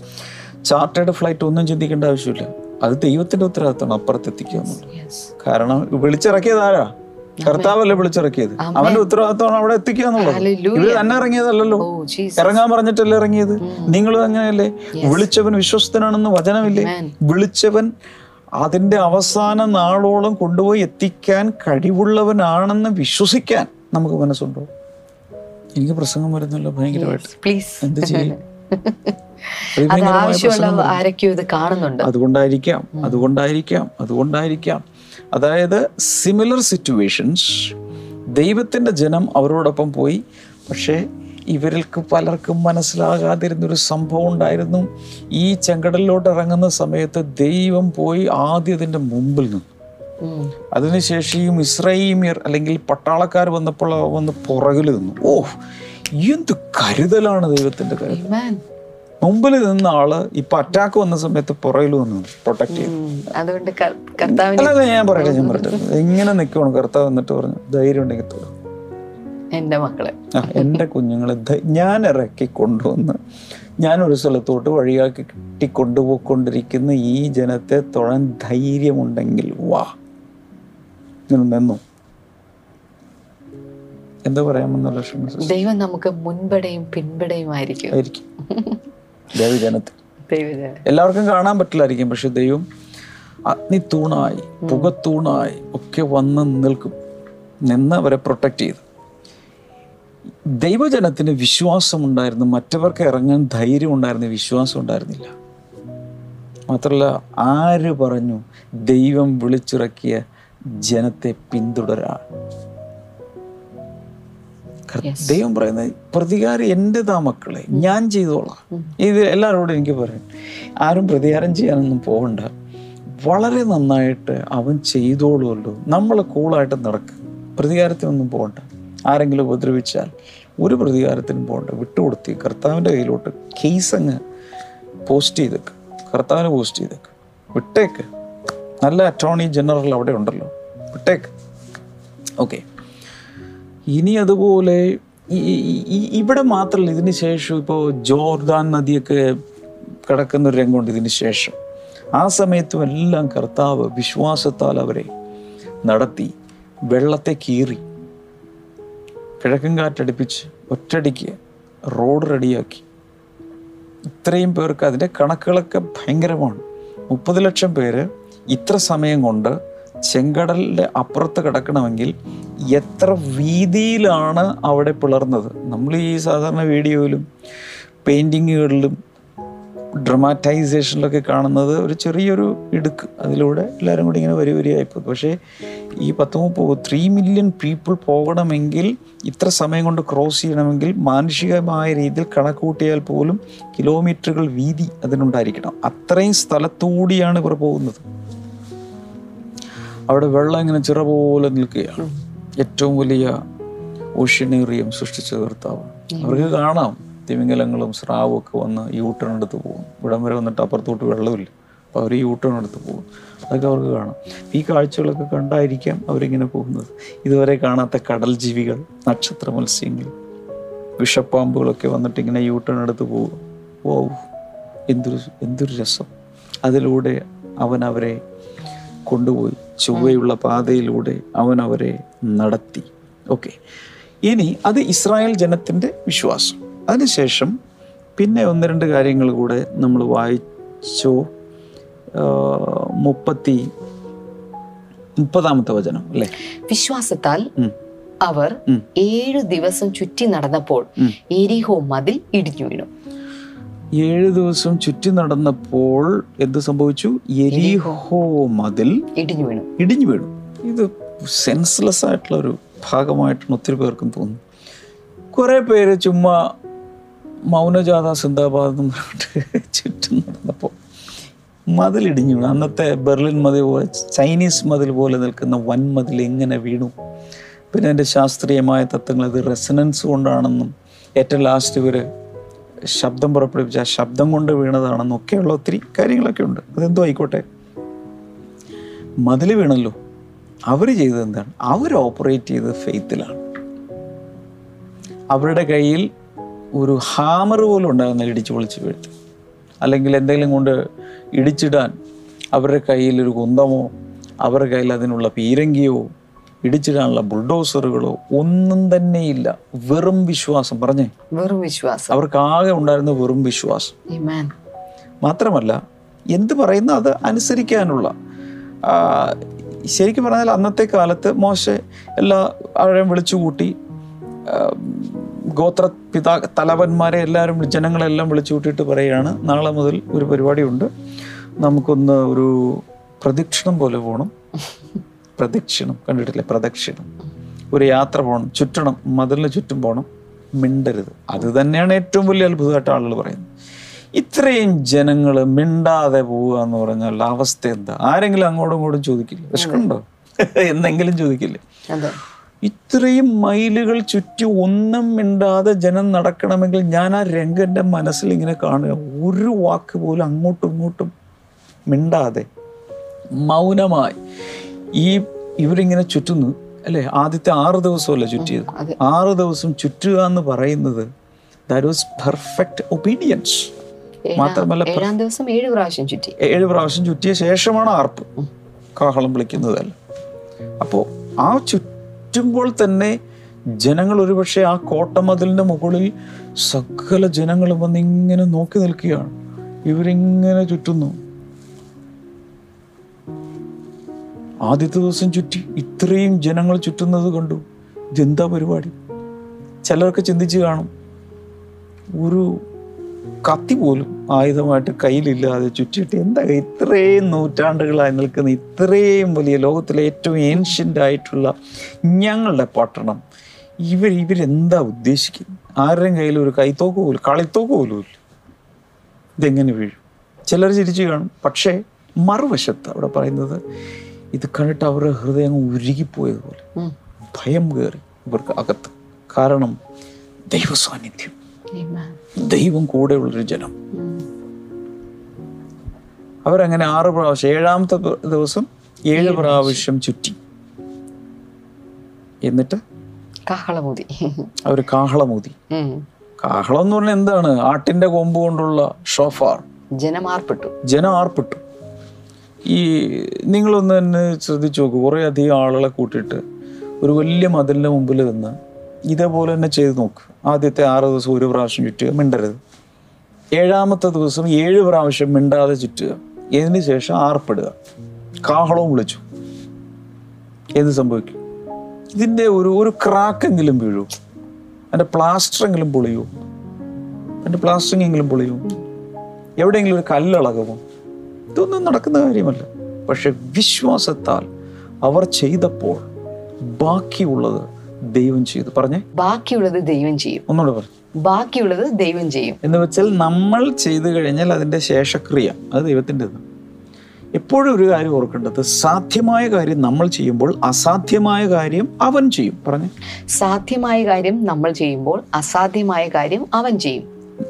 [SPEAKER 1] ചാർട്ടേഡ് ഫ്ലൈറ്റ് ഒന്നും ചിന്തിക്കേണ്ട ആവശ്യമില്ല. അത് ദൈവത്തിന്റെ ഉത്തരവാദിത്തമാണ് അപ്പുറത്തെത്തിക്കുക കാരണം വിളിച്ചിറക്കിയത് ആരാ? കർത്താവല്ലേ വിളിച്ചിറക്കിയത്? അവന്റെ ഉത്തരവാദിത്തമാണ് അവിടെ എത്തിക്കുക എന്നുള്ളത്. ഇവർ തന്നെ ഇറങ്ങിയതല്ലല്ലോ.
[SPEAKER 2] Oh,
[SPEAKER 1] ഇറങ്ങാൻ പറഞ്ഞിട്ടല്ലേ ഇറങ്ങിയത്? നിങ്ങളും അങ്ങനെയല്ലേ? വിളിച്ചവൻ വിശ്വസ്തനാണെന്ന് വചനമില്ലേ? വിളിച്ചവൻ അതിന്റെ അവസാന നാളോളം കൊണ്ടുപോയി എത്തിക്കാൻ കഴിവുള്ളവനാണെന്ന് വിശ്വസിക്കാൻ നമുക്ക് മനസ്സുണ്ടോ? എനിക്ക് പ്രസംഗം വരുന്നല്ലോ ഭയങ്കരമായിട്ട്. എന്ത് ചെയ്യും? [LAUGHS]
[SPEAKER 2] ആവശ്യമുള്ള ആരൊക്കെയോ ഇത് കാണുന്നുണ്ട്.
[SPEAKER 1] അതുകൊണ്ടായിരിക്കാം അതുകൊണ്ടായിരിക്കാം അതുകൊണ്ടായിരിക്കാം. അതായത് സിമിലർ സിറ്റുവേഷൻസ് ദൈവത്തിന്റെ ജനം അവരോടൊപ്പം പോയി. പക്ഷേ ഇവർക്ക് പലർക്കും മനസ്സിലാകാതിരുന്നൊരു സംഭവം ഉണ്ടായിരുന്നു. ഈ ചെങ്കടലിലോട്ട് ഇറങ്ങുന്ന സമയത്ത് ദൈവം പോയി ആദ്യം ഇതിന്റെ മുമ്പിൽ നിന്നു. അതിനുശേഷം ഇസ്രൈമിയർ അല്ലെങ്കിൽ പട്ടാളക്കാർ വന്നപ്പോൾ വന്ന് പുറകിൽ നിന്നു. ഓ എന്ത് കരുതലാണ് ദൈവത്തിന്റെ കരുതൽ. മുമ്പിൽ നിന്ന ആൾ ഇപ്പൊ അറ്റാക്ക് വന്ന സമയത്ത് പുറകിൽ വന്നു. പ്രൊട്ടക്ട് ചെയ്യും ഞാൻ പറയട്ടെ ഞാൻ പറയട്ടെ. എങ്ങനെ നിൽക്കണം കർത്താവ് എന്നിട്ട് പറഞ്ഞു ധൈര്യം ഉണ്ടെങ്കിൽ തോന്നും
[SPEAKER 2] എന്റെ മക്കളെ.
[SPEAKER 1] ആ എന്റെ കുഞ്ഞുങ്ങളെ ഞാൻ ഇറക്കി കൊണ്ടുവന്ന് ഞാൻ ഒരു സ്ഥലത്തോട്ട് വഴിയാക്കി കിട്ടി കൊണ്ടുപോയിക്കൊണ്ടിരിക്കുന്ന ഈ ജനത്തെ തൊഴാൻ ധൈര്യമുണ്ടെങ്കിൽ വാ. ഇങ്ങനെ നിന്നു. എന്താ പറയാമെന്നുള്ള
[SPEAKER 2] ദൈവം നമുക്ക് മുൻപടയും പിൻപടയും ആയിരിക്കും. [LAUGHS]
[SPEAKER 1] ദൈവജനത്തിൽ
[SPEAKER 2] ദൈവജന
[SPEAKER 1] എല്ലാവർക്കും കാണാൻ പറ്റില്ലായിരിക്കും പക്ഷെ ദൈവം അഗ്നിത്തൂണായി പുകത്തൂണായി ഒക്കെ വന്ന് നിൽക്കും. നിന്ന് അവരെ പ്രൊട്ടക്റ്റ് ചെയ്തു. ദൈവജനത്തിന് വിശ്വാസം ഉണ്ടായിരുന്നു മറ്റവർക്ക് ഇറങ്ങാൻ ധൈര്യം ഉണ്ടായിരുന്നു വിശ്വാസം ഉണ്ടായിരുന്നില്ല. മാത്രമല്ല ആര് പറഞ്ഞു ദൈവം വിളിച്ചിറക്കിയ ജനത്തെ പിന്തുടരാൻ. ദൈവം പറയുന്നത് പ്രതികാരം എന്റെതാ മക്കളെ ഞാൻ ചെയ്തോളാം. ഇത് എല്ലാവരോടും എനിക്ക് പറയാം. ആരും പ്രതികാരം ചെയ്യാനൊന്നും പോകണ്ട. വളരെ നന്നായിട്ട് അവൻ ചെയ്തോളുമല്ലോ നമ്മൾ കൂളായിട്ട് നടക്കുക പ്രതികാരത്തിനൊന്നും പോകണ്ട. ആരെങ്കിലും ഉപദ്രവിച്ചാൽ ഒരു പ്രതികാരത്തിനും പോകണ്ട. വിട്ടുകൊടുത്തി കർത്താവിന്റെ കയ്യിലോട്ട് കേസ് അങ്ങ് പോസ്റ്റ് ചെയ്തേക്ക്. കർത്താവിനെ പോസ്റ്റ് ചെയ്തേക്ക്. വിട്ടേക്ക്. നല്ല അറ്റോർണി ജനറൽ അവിടെ ഉണ്ടല്ലോ. വിട്ടേക്ക്. ഓക്കെ ഇനി അതുപോലെ ഇവിടെ മാത്രമല്ല ഇതിന് ശേഷം ഇപ്പോൾ ജോർദാൻ നദിയൊക്കെ കിടക്കുന്ന ഒരു രംഗമുണ്ട് ഇതിന് ശേഷം. ആ സമയത്തും എല്ലാം കർത്താവ് വിശ്വാസത്താൽ അവരെ നടത്തി വെള്ളത്തെ കീറി കിഴക്കൻ കാറ്റടിപ്പിച്ച് ഒറ്റടിക്ക് റോഡ് റെഡിയാക്കി. ഇത്രയും പേർക്ക് അതിന്റെ കണക്കുകളൊക്കെ ഭയങ്കരമാണ്. മുപ്പത് ലക്ഷം പേര് ഇത്ര സമയം കൊണ്ട് ചെങ്കടലിന്റെ അപ്പുറത്ത് കിടക്കണമെങ്കിൽ എത്ര വീതിയിലാണ് അവിടെ പിളർന്നത്? നമ്മൾ ഈ സാധാരണ വീഡിയോയിലും പെയിന്റിങ്ങുകളിലും ഡ്രമാറ്റൈസേഷനിലൊക്കെ കാണുന്നത് ഒരു ചെറിയൊരു ഇടുക്ക്. അതിലൂടെ എല്ലാവരും കൂടി ഇങ്ങനെ വരി വരിയായിപ്പോയി. പക്ഷേ ഈ പത്ത് മുപ്പത് ത്രീ മില്യൺ പീപ്പിൾ പോകണമെങ്കിൽ ഇത്ര സമയം കൊണ്ട് ക്രോസ് ചെയ്യണമെങ്കിൽ മാനുഷികമായ രീതിയിൽ കണക്ക് കൂട്ടിയാൽ പോലും കിലോമീറ്ററുകൾ വീതി അതിനുണ്ടായിരിക്കണം. അത്രയും സ്ഥലത്തൂടിയാണ് ഇവർ പോകുന്നത്. അവിടെ വെള്ളം ഇങ്ങനെ ചിറ പോലെ നിൽക്കുകയാണ്. ഏറ്റവും വലിയ ഓഷ്യനേറിയം സൃഷ്ടിച്ച കർത്താവ്. അവർക്ക് കാണാം തിമിംഗലങ്ങളും സ്രാവും ഒക്കെ വന്ന് യൂട്ടേൺ എടുത്ത് പോകും. ഇവിടം വരെ വന്നിട്ട് അപ്പുറത്തോട്ട് വെള്ളമില്ല. അപ്പോൾ അവർ യൂട്ടേൺ എടുത്ത് പോകും. അതൊക്കെ അവർക്ക് കാണാം. ഈ കാഴ്ചകളൊക്കെ കണ്ടായിരിക്കാം അവരിങ്ങനെ പോകുന്നത്. ഇതുവരെ കാണാത്ത കടൽ ജീവികൾ നക്ഷത്ര മത്സ്യങ്ങൾ വിഷപ്പാമ്പുകളൊക്കെ വന്നിട്ട് ഇങ്ങനെ യൂട്ടേൺ എടുത്ത് പോകും. ഓ എന്തൊരു എന്തൊരു രസം. അതിലൂടെ അവൻ അവരെ കൊണ്ടുപോയി ചൊവ്വയുള്ള പാതയിലൂടെ അവൻ അവരെ നടത്തി. ഓക്കെ ഇനി അത് ഇസ്രായേൽ ജനത്തിന്റെ വിശ്വാസം. അതിനുശേഷം പിന്നെ ഒന്ന് രണ്ട് കാര്യങ്ങൾ കൂടെ നമ്മൾ വായിച്ചു. മുപ്പത്തി മുപ്പതാമത്തെ വചനം അല്ലേ?
[SPEAKER 2] വിശ്വാസത്താൽ അവർ. ഏഴു ദിവസം ചുറ്റി നടന്നപ്പോൾ എരിഹോ മതിൽ ഇടിഞ്ഞു വീണു.
[SPEAKER 1] ഏഴ് ദിവസം ചുറ്റി നടന്നപ്പോൾ എന്ത് സംഭവിച്ചു? എരിഹോ മതിൽ
[SPEAKER 2] ഇടിഞ്ഞു വീണു.
[SPEAKER 1] ഇടിഞ്ഞു വീണു. ഇത് സെൻസ്ലെസ് ആയിട്ടുള്ള ഒരു ഭാഗമായിട്ടാണ് ഒത്തിരി പേർക്കും തോന്നുന്നു. കുറേ പേര് ചുമ്മാ മൗനജാഥ സിന്ദാബാദ് എന്ന് പറഞ്ഞിട്ട് ചുറ്റും നടന്നപ്പോൾ മതിലിടിഞ്ഞു വീണു. അന്നത്തെ ബെർലിൻ മതിൽ പോലെ ചൈനീസ് മതിൽ പോലെ നിൽക്കുന്ന വൻ മതിൽ എങ്ങനെ വീണു. പിന്നെ അതിന്റെ ശാസ്ത്രീയമായ തത്വങ്ങൾ അത് റെസനൻസ് കൊണ്ടാണെന്നും ഏറ്റവും ലാസ്റ്റ് ഇവർ ശബ്ദം പുറപ്പെടുവിച്ച. ശബ്ദം കൊണ്ട് വീണതാണെന്നൊക്കെയുള്ള ഒത്തിരി കാര്യങ്ങളൊക്കെ ഉണ്ട്. അതെന്തോ ആയിക്കോട്ടെ. മതിൽ വീണല്ലോ. അവർ ചെയ്തത് എന്താണ്? അവർ ഓപ്പറേറ്റ് ചെയ്തത് ഫെയ്ത്തിലാണ് അവരുടെ കയ്യിൽ ഒരു ഹാമർ പോലും ഉണ്ടാകുന്ന ഇടിച്ചു പൊളിച്ച് വീഴ്ത്തി. അല്ലെങ്കിൽ എന്തെങ്കിലും കൊണ്ട് ഇടിച്ചിടാൻ അവരുടെ കയ്യിൽ ഒരു കുന്തമോ അവരുടെ കയ്യിൽ അതിനുള്ള പീരങ്കിയോ ഇടിച്ചിടാനുള്ള ബുൾഡോസറുകളോ ഒന്നും തന്നെയില്ല വെറും വിശ്വാസം. പറഞ്ഞേ?
[SPEAKER 2] വെറും വിശ്വാസം.
[SPEAKER 1] അവർക്ക് ആകെ ഉണ്ടായിരുന്ന വെറും വിശ്വാസം. മാത്രമല്ല എന്ത് പറയുന്ന അത് അനുസരിക്കാനുള്ള? ശരിക്കും പറഞ്ഞാൽ അന്നത്തെ കാലത്ത് മോശ എല്ലാ ആഴം വിളിച്ചുകൂട്ടി ഗോത്ര പിതാ തലവന്മാരെ എല്ലാവരും ജനങ്ങളെല്ലാം വിളിച്ചു കൂട്ടിയിട്ട് പറയുകയാണ്. നാളെ മുതൽ ഒരു പരിപാടിയുണ്ട്. നമുക്കൊന്ന് ഒരു പ്രദക്ഷിണം പോലെ പോകണം [LAUGHS] പ്രദക്ഷിണം. കണ്ടിട്ടില്ലേ? പ്രദക്ഷിണം. ഒരു യാത്ര പോകണം ചുറ്റണം. മതിലിന് ചുറ്റും പോകണം മിണ്ടരുത്. അത് തന്നെയാണ് ഏറ്റവും വലിയ അത്ഭുതമായിട്ട് ആളുകൾ പറയുന്നത്. ഇത്രയും ജനങ്ങൾ മിണ്ടാതെ പോവുക എന്ന് പറഞ്ഞാൽ അവസ്ഥ എന്താ? ആരെങ്കിലും അങ്ങോട്ടും ഇങ്ങോട്ടും ചോദിക്കില്ല? വിഷമുണ്ടോ [LAUGHS] എന്നെങ്കിലും ചോദിക്കില്ലേ? ഇത്രയും മൈലുകൾ ചുറ്റി ഒന്നും മിണ്ടാതെ ജനം നടക്കണമെങ്കിൽ ഞാൻ ആ രംഗം എന്റെ മനസ്സിൽ ഇങ്ങനെ കാണുക. ഒരു വാക്ക് പോലും അങ്ങോട്ടും ഇങ്ങോട്ടും മിണ്ടാതെ മൗനമായി. ഈ ഇവരിങ്ങനെ ചുറ്റുന്നു അല്ലേ? ആദ്യത്തെ ആറ് ദിവസമല്ലേ ചുറ്റിയത് ആറ് ദിവസം ചുറ്റുക എന്ന് പറയുന്നത് ദാറ്റ് വാസ് പെർഫെക്റ്റ് ഒബീഡിയൻസ് മാത്രമല്ല
[SPEAKER 2] ഏഴാം ദിവസം ഏഴ് പ്രാവശ്യം ചുറ്റി.
[SPEAKER 1] ഏഴ് പ്രാവശ്യം ചുറ്റിയ ശേഷമാണ് ആർപ്പ്. കാഹളം വിളിക്കുന്നതല്ല. അപ്പോൾ ആ ചുറ്റുമ്പോൾ തന്നെ ജനങ്ങൾ ഒരുപക്ഷെ ആ കോട്ടമതിലിന്റെ മുകളിൽ സകല ജനങ്ങളും വന്ന് ഇങ്ങനെ നോക്കി നിൽക്കുകയാണ്. ഇവരിങ്ങനെ ചുറ്റുന്നു. ആദ്യത്തെ ദിവസം ചുറ്റി ഇത്രയും ജനങ്ങൾ ചുറ്റുന്നത് കണ്ടു. ഇതെന്താ പരിപാടി? ചിലർക്ക് ചിന്തിച്ച് കാണും. ഒരു കത്തി പോലും ആയുധമായിട്ട് കയ്യിലില്ലാതെ ചുറ്റിയിട്ട് എന്താ ഇത്രയും നൂറ്റാണ്ടുകളായി നിൽക്കുന്ന ഇത്രയും വലിയ ലോകത്തിലെ ഏറ്റവും ഏൻഷ്യന്റ് ആയിട്ടുള്ള ഞങ്ങളുടെ പട്ടണം. ഇവർ ഇവരെന്താ ഉദ്ദേശിക്കുന്നത്? ആരുടെയും കയ്യിൽ ഒരു കൈത്തോക്ക് പോലും കളിത്തോക്ക് പോലും ഇല്ല. ഇതെങ്ങനെ വീഴും? ചിലർ ചിരിച്ചു കാണും. പക്ഷേ മറുവശത്ത് അവിടെ പറയുന്നത് ഇത് കണ്ടിട്ട് അവരുടെ ഹൃദയം ഉരുകിപ്പോയതുപോലെ. ഭയം കയറി ഇവർക്ക് അകത്ത്. കാരണം ദൈവ സാന്നിധ്യം. ദൈവം കൂടെയുള്ളൊരു ജനം. അവരങ്ങനെ ആറ് പ്രാവശ്യം ഏഴാമത്തെ ദിവസം ഏഴ് പ്രാവശ്യം ചുറ്റി. എന്നിട്ട്?
[SPEAKER 2] കാഹളമൂതി.
[SPEAKER 1] അവർ കാഹളമൂതി. കാഹളം എന്ന് പറഞ്ഞാൽ എന്താണ്? ആട്ടിന്റെ കൊമ്പ് കൊണ്ടുള്ള ഷോഫാർ.
[SPEAKER 2] ജനമാർപ്പെട്ടു
[SPEAKER 1] ജനം ആർപ്പെട്ടു. ഈ നിങ്ങളൊന്ന് തന്നെ ശ്രദ്ധിച്ചു നോക്കൂ. കുറേ അധികം ആളുകളെ കൂട്ടിയിട്ട് ഒരു വലിയ മതിലിന്റെ മുമ്പിൽ നിന്ന് ഇതേപോലെ തന്നെ ചെയ്ത് നോക്ക്. ആദ്യത്തെ ആറ് ദിവസം ഒരു പ്രാവശ്യം ചുറ്റുക മിണ്ടരുത്. ഏഴാമത്തെ ദിവസം ഏഴ് പ്രാവശ്യം മിണ്ടാതെ ചുറ്റുക. ഇതിന് ശേഷം ആർപ്പെടുക. കാഹളവും വിളിച്ചു. എന്ത് സംഭവിക്കും? ഇതിന്റെ ഒരു ഒരു ക്രാക്കെങ്കിലും വീഴൂ. എന്റെ പ്ലാസ്റ്ററെങ്കിലും പൊളിയൂ. എന്റെ പ്ലാസ്റ്ററിങ്ങെങ്കിലും പൊളിയോ. എവിടെയെങ്കിലും ഒരു കല്ലിളകുമോ ഇതൊന്നും നടക്കുന്ന കാര്യമല്ല. പക്ഷെ വിശ്വാസത്താൽ അവർ ചെയ്തപ്പോൾ ബാക്കിയുള്ളത് ദൈവം ചെയ്തു. പറഞ്ഞേ.
[SPEAKER 2] ബാക്കിയുള്ളത് ദൈവം ചെയ്യും.
[SPEAKER 1] ഒന്നുകൂടെ പറഞ്ഞു
[SPEAKER 2] ബാക്കിയുള്ളത് ദൈവം ചെയ്യും.
[SPEAKER 1] എന്ന് വെച്ചാൽ നമ്മൾ ചെയ്തു കഴിഞ്ഞാൽ അതിന്റെ ശേഷക്രിയ അത് ദൈവത്തിന്റെ എപ്പോഴും ഒരു കാര്യം ഓർക്കേണ്ടത് സാധ്യമായ കാര്യം നമ്മൾ ചെയ്യുമ്പോൾ അസാധ്യമായ കാര്യം അവൻ ചെയ്യും. പറഞ്ഞു.
[SPEAKER 2] സാധ്യമായ കാര്യം നമ്മൾ ചെയ്യുമ്പോൾ അസാധ്യമായ കാര്യം അവൻ ചെയ്യും.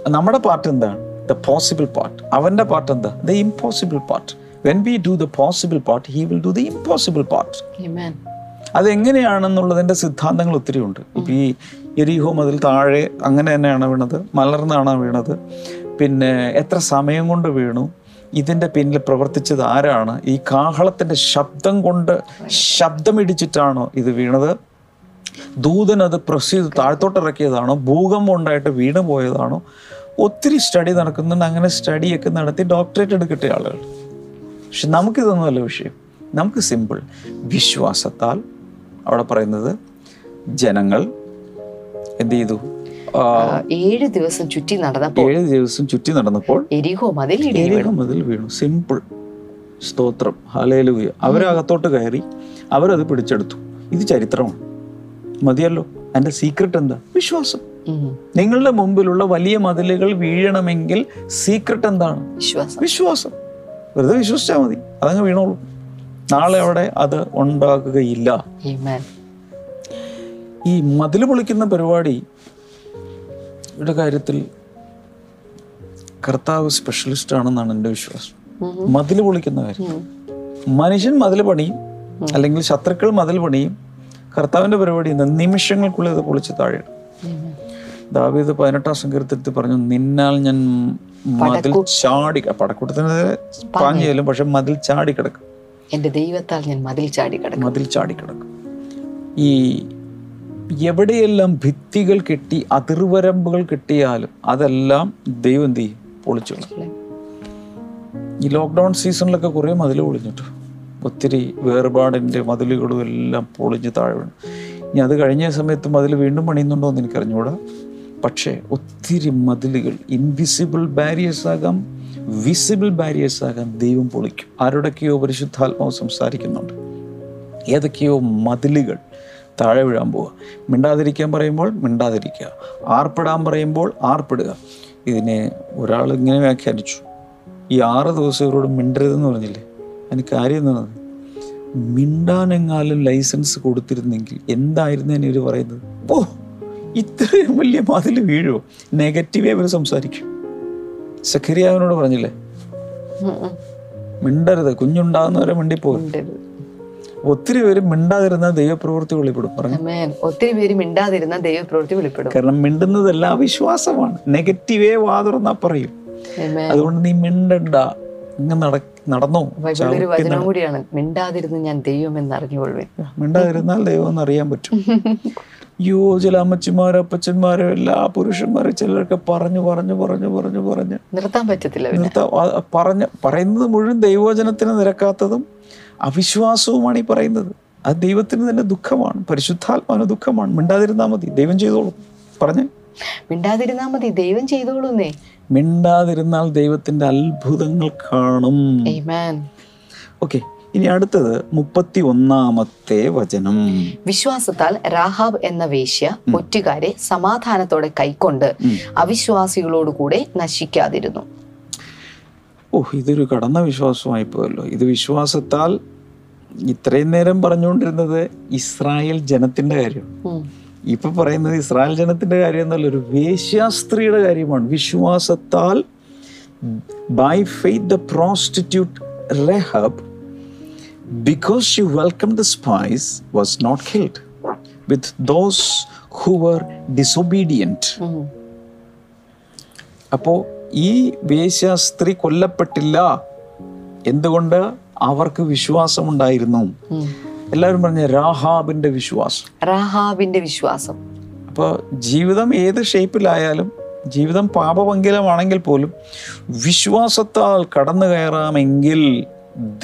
[SPEAKER 1] നമ്മുടെ പാർട്ട് എന്താണ്? ദ പോസിബിൾ പാർട്ട് അവന്റെ പാർട്ട് എന്താ? The impossible part when we do the possible part he will do the impossible part അതെങ്ങനെയാണെന്നുള്ളതിന്റെ സിദ്ധാന്തങ്ങൾ ഒത്തിരി ഉണ്ട്. ഇപ്പം ഈ എരിഹോ അതിൽ താഴെ അങ്ങനെ തന്നെയാണ് വീണത്. മലർന്നാണ് വീണത്. പിന്നെ എത്ര സമയം കൊണ്ട് വീണു? ഇതിന്റെ പിന്നിൽ പ്രവർത്തിച്ചത് ആരാണ്? ഈ കാഹളത്തിന്റെ ശബ്ദം കൊണ്ട് ശബ്ദമിടിച്ചിട്ടാണോ ഇത് വീണത്? ദൂതൻ അത് പ്രസ് ചെയ്ത് താഴ്ത്തോട്ടിറക്കിയതാണോ ഭൂകമ്പം ഉണ്ടായിട്ട് വീണ് പോയതാണോ? ഒത്തിരി സ്റ്റഡി നടക്കുന്നുണ്ട്. അങ്ങനെ സ്റ്റഡിയൊക്കെ നടത്തി ഡോക്ടറേറ്റ് എടുക്കട്ടെ ആളുകൾ. പക്ഷെ നമുക്കിതൊന്നുമല്ല വിഷയം. നമുക്ക് സിമ്പിൾ വിശ്വാസത്താൽ അവിടെ പറയുന്നത് ജനങ്ങൾ എന്ത് ചെയ്തു?
[SPEAKER 2] ഏഴ് ദിവസം ചുറ്റി നടന്നപ്പോൾ
[SPEAKER 1] ഏഴ് ദിവസം ചുറ്റി നടന്നപ്പോൾ
[SPEAKER 2] എരിഹോ മതിൽ
[SPEAKER 1] എരിഹോ മതിൽ വീണു. സിമ്പിൾ സ്തോത്രം. ഹലേലു അവരകത്തോട്ട് കയറി അവരത് പിടിച്ചെടുത്തു. ഇത് ചരിത്രമാണ്. മതിയല്ലോ. അതിന്റെ സീക്രട്ട് എന്താ? വിശ്വാസം. നിങ്ങളുടെ മുമ്പിലുള്ള വലിയ മതിലുകൾ വീഴണമെങ്കിൽ സീക്രട്ട് എന്താണ്?
[SPEAKER 2] വിശ്വാസം.
[SPEAKER 1] വെറുതെ വിശ്വസിച്ചാൽ മതി. അതങ്ങ് വീണോളൂ. നാളെ അവിടെ അത് ഉണ്ടാകുകയില്ല. ഈ മതിൽ പൊളിക്കുന്ന പരിപാടി യുടെ കാര്യത്തിൽ കർത്താവ് സ്പെഷ്യലിസ്റ്റ് ആണെന്നാണ് എന്റെ വിശ്വാസം.
[SPEAKER 2] മതിൽ
[SPEAKER 1] മതിൽ പൊളിക്കുന്ന കാര്യം. മനുഷ്യൻ മതിൽ പണിയും അല്ലെങ്കിൽ ശത്രുക്കൾ മതിൽ പണിയും കർത്താവിന്റെ പരിപാടി നിമിഷങ്ങൾക്കുള്ളിൽ അത് പൊളിച്ച് താഴെയിടും. ദാവീദ് പതിനെട്ടാം സങ്കീർത്തത്തിൽ പറഞ്ഞു നിന്നാൽ ഞാൻ മതിൽ ചാടി പടക്കൂട്ടത്തിന് പാഞ്ഞാലും പക്ഷെ മതിൽ ചാടി കിടക്കും.
[SPEAKER 2] എന്റെ ദൈവത്താൽ ഞാൻ മതിൽ ചാടി കിടക്കും.
[SPEAKER 1] മതിൽ ചാടി കിടക്കും. ഈ എവിടെയെല്ലാം ഭിത്തികൾ കെട്ടി അതിർവരമ്പുകൾ കിട്ടിയാലും അതെല്ലാം ദൈവം എന്ത് ചെയ്യും? പൊളിച്ചു. ഈ ലോക്ക്ഡൗൺ സീസണിലൊക്കെ കുറേ മതിൽ പൊളിഞ്ഞിട്ടു ഒത്തിരി വേർപാടിന്റെ മതിലുകളും എല്ലാം പൊളിഞ്ഞ് താഴെ വീണു. ഇനി അത് കഴിഞ്ഞ സമയത്ത് മതിൽ വീണ്ടും പണിയുന്നുണ്ടോ എന്ന് എനിക്കറിഞ്ഞൂടാ. പക്ഷേ ഒത്തിരി മതിലുകൾ ഇൻവിസിബിൾ ബാരിയേഴ്സ് ആകാം വിസിബിൾ ബാരിയേഴ്സ് ആകാം ദൈവം പൊളിക്കും. ആരോടൊക്കെയോ പരിശുദ്ധാത്മാവ് സംസാരിക്കുന്നുണ്ട്. ഏതൊക്കെയോ മതിലുകൾ താഴെ വീഴാൻ പോവുക. മിണ്ടാതിരിക്കാൻ പറയുമ്പോൾ മിണ്ടാതിരിക്കുക. ആർപ്പിടാൻ പറയുമ്പോൾ ആർപ്പിടുക. ഇതിനെ ഒരാൾ ഇങ്ങനെ വ്യാഖ്യാനിച്ചു. ഈ ആറ് ദിവസം ഇവരോട് മിണ്ടരുതെന്ന് പറഞ്ഞില്ലേ? അതിന് കാര്യം എന്താണ് മിണ്ടാനെങ്ങാലും ലൈസൻസ് കൊടുത്തിരുന്നെങ്കിൽ എന്തായിരുന്നു ഇവർ പറയുന്നത്? ഓ ഇത്രയും വലിയ മതിൽ വീഴുമോ നെഗറ്റീവേ അവർ സംസാരിക്കും. സഖരിയാവിനോട് പറഞ്ഞില്ലേ. മിണ്ടരുത്. കുഞ്ഞുണ്ടാകുന്നവരെ മിണ്ടിപ്പോകും. ഒത്തിരി പേര് മിണ്ടാതിരുന്ന ദൈവപ്രവൃത്തി വെളിപ്പെടും.
[SPEAKER 2] ഒത്തിരി പേര് മിണ്ടാതിരുന്ന ദൈവപ്രവൃത്തി വെളിപ്പെടും.
[SPEAKER 1] കാരണം മിണ്ടുന്നതെല്ലാം അവിശ്വാസമാണ്. നെഗറ്റീവേ വാതുറന്നാ പറയും. അതുകൊണ്ട് നീ മിണ്ടണ്ട. ഇങ്ങനെ നട നടന്നോ?
[SPEAKER 2] ഒരു വചനം കൂടിയാണ്. മിണ്ടാതിരുന്ന് ഞാൻ ദൈവം എന്ന് അറിഞ്ഞുകൊള്ളുവേൻ
[SPEAKER 1] മിണ്ടാതിരുന്നാൽ ദൈവം എന്ന് അറിയാൻ പറ്റും. [LAUGHS] യോ ചില അമ്മച്ചിമാർ അപ്പച്ചന്മാരോ എല്ലാ പുരുഷന്മാരും ചിലരൊക്കെ പറഞ്ഞു പറഞ്ഞു പറഞ്ഞു പറഞ്ഞു പറഞ്ഞ്.
[SPEAKER 2] നിർത്താൻ പറ്റത്തില്ല
[SPEAKER 1] നിർത്താൻ പറഞ്ഞ പറയുന്നത് മുഴുവൻ ദൈവവചനത്തിന് നിരക്കാത്തതും അവിശ്വാസവുമാണ് ഈ പറയുന്നത്. അത് ദൈവത്തിന് തന്നെ ദുഃഖമാണ്. പരിശുദ്ധാത്മാവിന് ദുഃഖമാണ്. മിണ്ടാതിരുന്നാൽ മതി. ദൈവം ചെയ്തോളും. പറഞ്ഞേ.
[SPEAKER 2] മിണ്ടാതിരുന്നാൽ മതി. ദൈവം ചെയ്തോളൂന്നേ.
[SPEAKER 1] മിണ്ടാതിരുന്നാൽ ദൈവത്തിന്റെ അത്ഭുതങ്ങൾ കാണും.
[SPEAKER 2] Amen.
[SPEAKER 1] ഓക്കെ ഇനി അടുത്തത് മുപ്പത്തി ഒന്നാമത്തെ വചനം
[SPEAKER 2] വിശ്വാസത്താൽ രാഹാബ് എന്ന വേശ്യ ഒറ്റുകാരെ സമാധാനത്തോടെ കൈക്കൊണ്ട് അവിശ്വാസികളോട് കൂടെ നശിക്കാതിരുന്നു.
[SPEAKER 1] ഓ ഇതൊരു കടന്ന വിശ്വാസമായി പോയല്ലോ. ഇത് വിശ്വാസത്താൽ ഇത്രയും നേരം പറഞ്ഞുകൊണ്ടിരുന്നത് ഇസ്രായേൽ ജനത്തിന്റെ കാര്യം. ഇപ്പൊ പറയുന്നത് ഇസ്രായേൽ ജനത്തിന്റെ കാര്യം എന്നല്ല ഒരു വേശ്യാസ്ത്രീയുടെ കാര്യമാണ്. വിശ്വാസത്താൽ by faith the prostitute Rahab because she welcome the spies was not killed those who were disobedient
[SPEAKER 2] ഉം.
[SPEAKER 1] അപ്പോൾ ഈ വേശ്യാസ്ത്രീ കൊല്ലപ്പെട്ടില്ല എന്തുകൊണ്ട്? അവർക്ക് വിശ്വാസമുണ്ടായിരുന്നു.
[SPEAKER 2] ഉണ്ടായിരുന്നു
[SPEAKER 1] എല്ലാവരും പറഞ്ഞ രാഹാബിന്റെ വിശ്വാസം.
[SPEAKER 2] രാഹാബിന്റെ വിശ്വാസം.
[SPEAKER 1] അപ്പോൾ ജീവിതം ഏത് ഷേപ്പിലായാലും ജീവിതം പാപമംഗലമാണെങ്കിൽ പോലും വിശ്വാസത്താൽ കടന്നു കയറാമെങ്കിൽ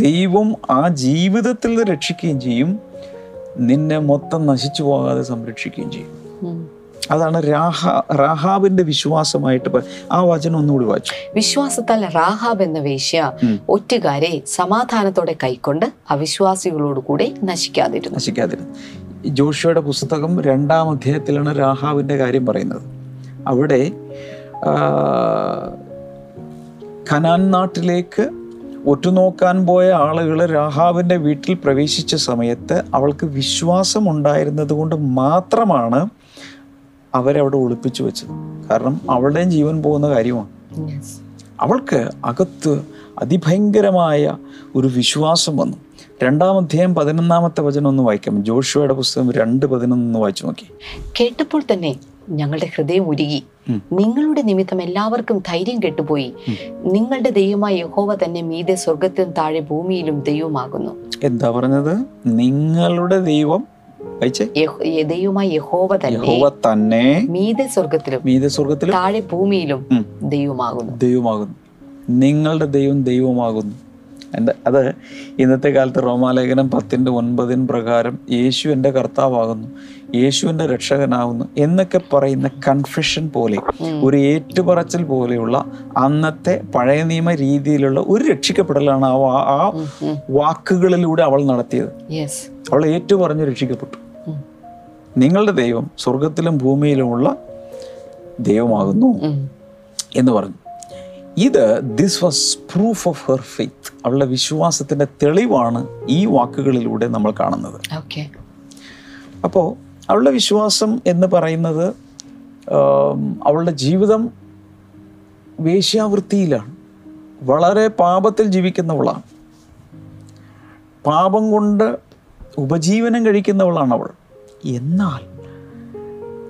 [SPEAKER 1] ദൈവം ആ ജീവിതത്തിൽ രക്ഷിക്കുകയും ചെയ്യും. നിന്നെ മൊത്തം നശിച്ചു പോകാതെ സംരക്ഷിക്കുകയും ചെയ്യും. അതാണ് രാഹ രാഹാബിന്റെ വിശ്വാസമായിട്ട് ആ വചനം ഒന്നുകൂടി വായിച്ചു.
[SPEAKER 2] വിശ്വാസത്താൽ രാഹാബ് എന്ന വേശ്യ ഒറ്റുകാരെ സമാധാനത്തോടെ കൈക്കൊണ്ട് അവിശ്വാസികളോട് കൂടെ
[SPEAKER 1] നശിക്കാതിരുന്നു. നശിക്കാതിരുന്നു. ജോഷിയുടെ പുസ്തകം രണ്ടാം അധ്യായത്തിലാണ് രാഹാവിന്റെ കാര്യം പറയുന്നത്. അവിടെ കനാൻ നാട്ടിലേക്ക് ഒറ്റുനോക്കാൻ പോയ ആളുകൾ രാഹാവിന്റെ വീട്ടിൽ പ്രവേശിച്ച സമയത്ത് അവൾക്ക് വിശ്വാസം ഉണ്ടായിരുന്നത് കൊണ്ട് മാത്രമാണ് അവരവിടെ ഒളിപ്പിച്ചു വെച്ചത്. കാരണം അവളുടെയും ജീവൻ പോകുന്ന കാര്യമാണ്. അവൾക്ക് അകത്ത് അതിഭയങ്കരമായ ഒരു വിശ്വാസം വന്നു. രണ്ടാം അധ്യായം പതിനൊന്നാമത്തെ വചനം ഒന്ന് വായിക്കാം. ജോഷുവയുടെ പുസ്തകം രണ്ട് പതിനൊന്ന് വായിച്ചു നോക്കി.
[SPEAKER 2] കേട്ടപ്പോൾ തന്നെ ഞങ്ങളുടെ ഹൃദയം ഉരുകി. നിങ്ങളുടെ നിമിത്തം എല്ലാവർക്കും ധൈര്യം കെട്ടുപോയി. നിങ്ങളുടെ ദൈവമായ യഹോവ തന്നെ മീതെ സ്വർഗത്തിലും താഴെ ഭൂമിയിലും ദൈവമാകുന്നു.
[SPEAKER 1] എന്താ പറഞ്ഞത്? നിങ്ങളുടെ ദൈവം
[SPEAKER 2] ദൈവമായ യഹോവ തന്നെ
[SPEAKER 1] തന്നെ
[SPEAKER 2] മീതെ സ്വർഗത്തിലും
[SPEAKER 1] മീതെ സ്വർഗത്തിലും
[SPEAKER 2] താഴെ ഭൂമിയിലും. ദൈവമാകുന്നു.
[SPEAKER 1] ദൈവമാകുന്നു. നിങ്ങളുടെ ദൈവം ദൈവമാകുന്നു. എന്റെ അത് ഇന്നത്തെ കാലത്ത് റോമാലേഖനം പത്തിന്റെ ഒൻപതിന് പ്രകാരം യേശു എന്റെ കർത്താവാകുന്നു യേശുവിന്റെ രക്ഷകനാകുന്നു എന്നൊക്കെ പറയുന്ന കൺഫ്യൂഷൻ പോലെ ഒരു ഏറ്റുപറച്ചിൽ പോലെയുള്ള അന്നത്തെ പഴയ നിയമ രീതിയിലുള്ള ഒരു രക്ഷിക്കപ്പെടലാണ് ആ ആ വാക്കുകളിലൂടെ അവൾ നടത്തിയത്. അവൾ ഏറ്റുപറഞ്ഞ് രക്ഷിക്കപ്പെട്ടു. നിങ്ങളുടെ ദൈവം സ്വർഗത്തിലും ഭൂമിയിലുമുള്ള ദൈവമാകുന്നു എന്ന് പറഞ്ഞു. ഇത് this was proof of her faith അവളുടെ വിശ്വാസത്തിന്റെ തെളിവാണ് ഈ വാക്കുകളിലൂടെ നമ്മൾ കാണുന്നത്.
[SPEAKER 2] ഓക്കെ
[SPEAKER 1] അപ്പോൾ അവളുടെ വിശ്വാസം എന്ന് പറയുന്നത് അവളുടെ ജീവിതം വേശ്യാവൃത്തിയിലാണ്. വളരെ പാപത്തിൽ ജീവിക്കുന്നവളാണ്. പാപം കൊണ്ട് ഉപജീവനം കഴിക്കുന്നവളാണ് അവൾ. എന്നാൽ